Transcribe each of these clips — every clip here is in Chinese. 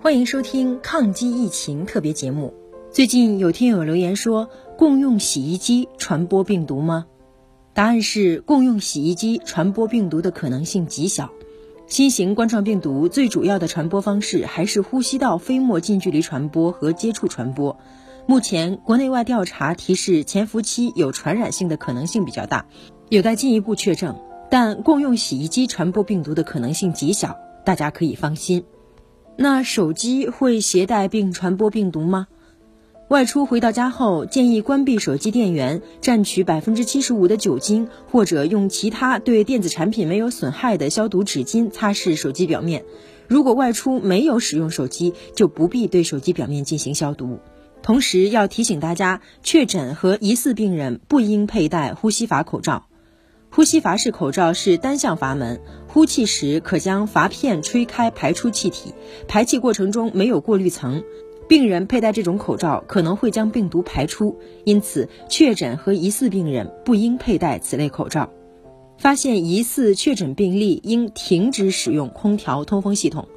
欢迎收听抗击疫情特别节目。最近有听友留言说，共用洗衣机传播病毒吗？答案是，共用洗衣机传播病毒的可能性极小。新型冠状病毒最主要的传播方式还是呼吸道飞沫近距离传播和接触传播。目前国内外调查提示，潜伏期有传染性的可能性比较大，有待进一步确证。但共用洗衣机传播病毒的可能性极小，大家可以放心。那手机会携带并传播病毒吗？外出回到家后，建议关闭手机电源，蘸取百分之七十五的酒精，或者用其他对电子产品没有损害的消毒纸巾擦拭手机表面。如果外出没有使用手机，就不必对手机表面进行消毒。同时要提醒大家，确诊和疑似病人不应佩戴呼吸法口罩。呼吸阀式口罩是单向阀门，呼气时可将阀片吹开排出气体，排气过程中没有过滤层。病人佩戴这种口罩可能会将病毒排出，因此确诊和疑似病人不应佩戴此类口罩。发现疑似确诊病例，应停止使用空调通风系统。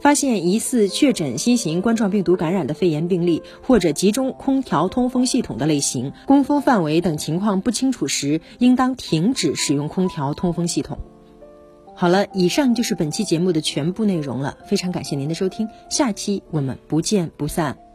发现疑似确诊新型冠状病毒感染的肺炎病例，或者集中空调通风系统的类型、供风范围等情况不清楚时，应当停止使用空调通风系统。好了，以上就是本期节目的全部内容了，非常感谢您的收听，下期我们不见不散。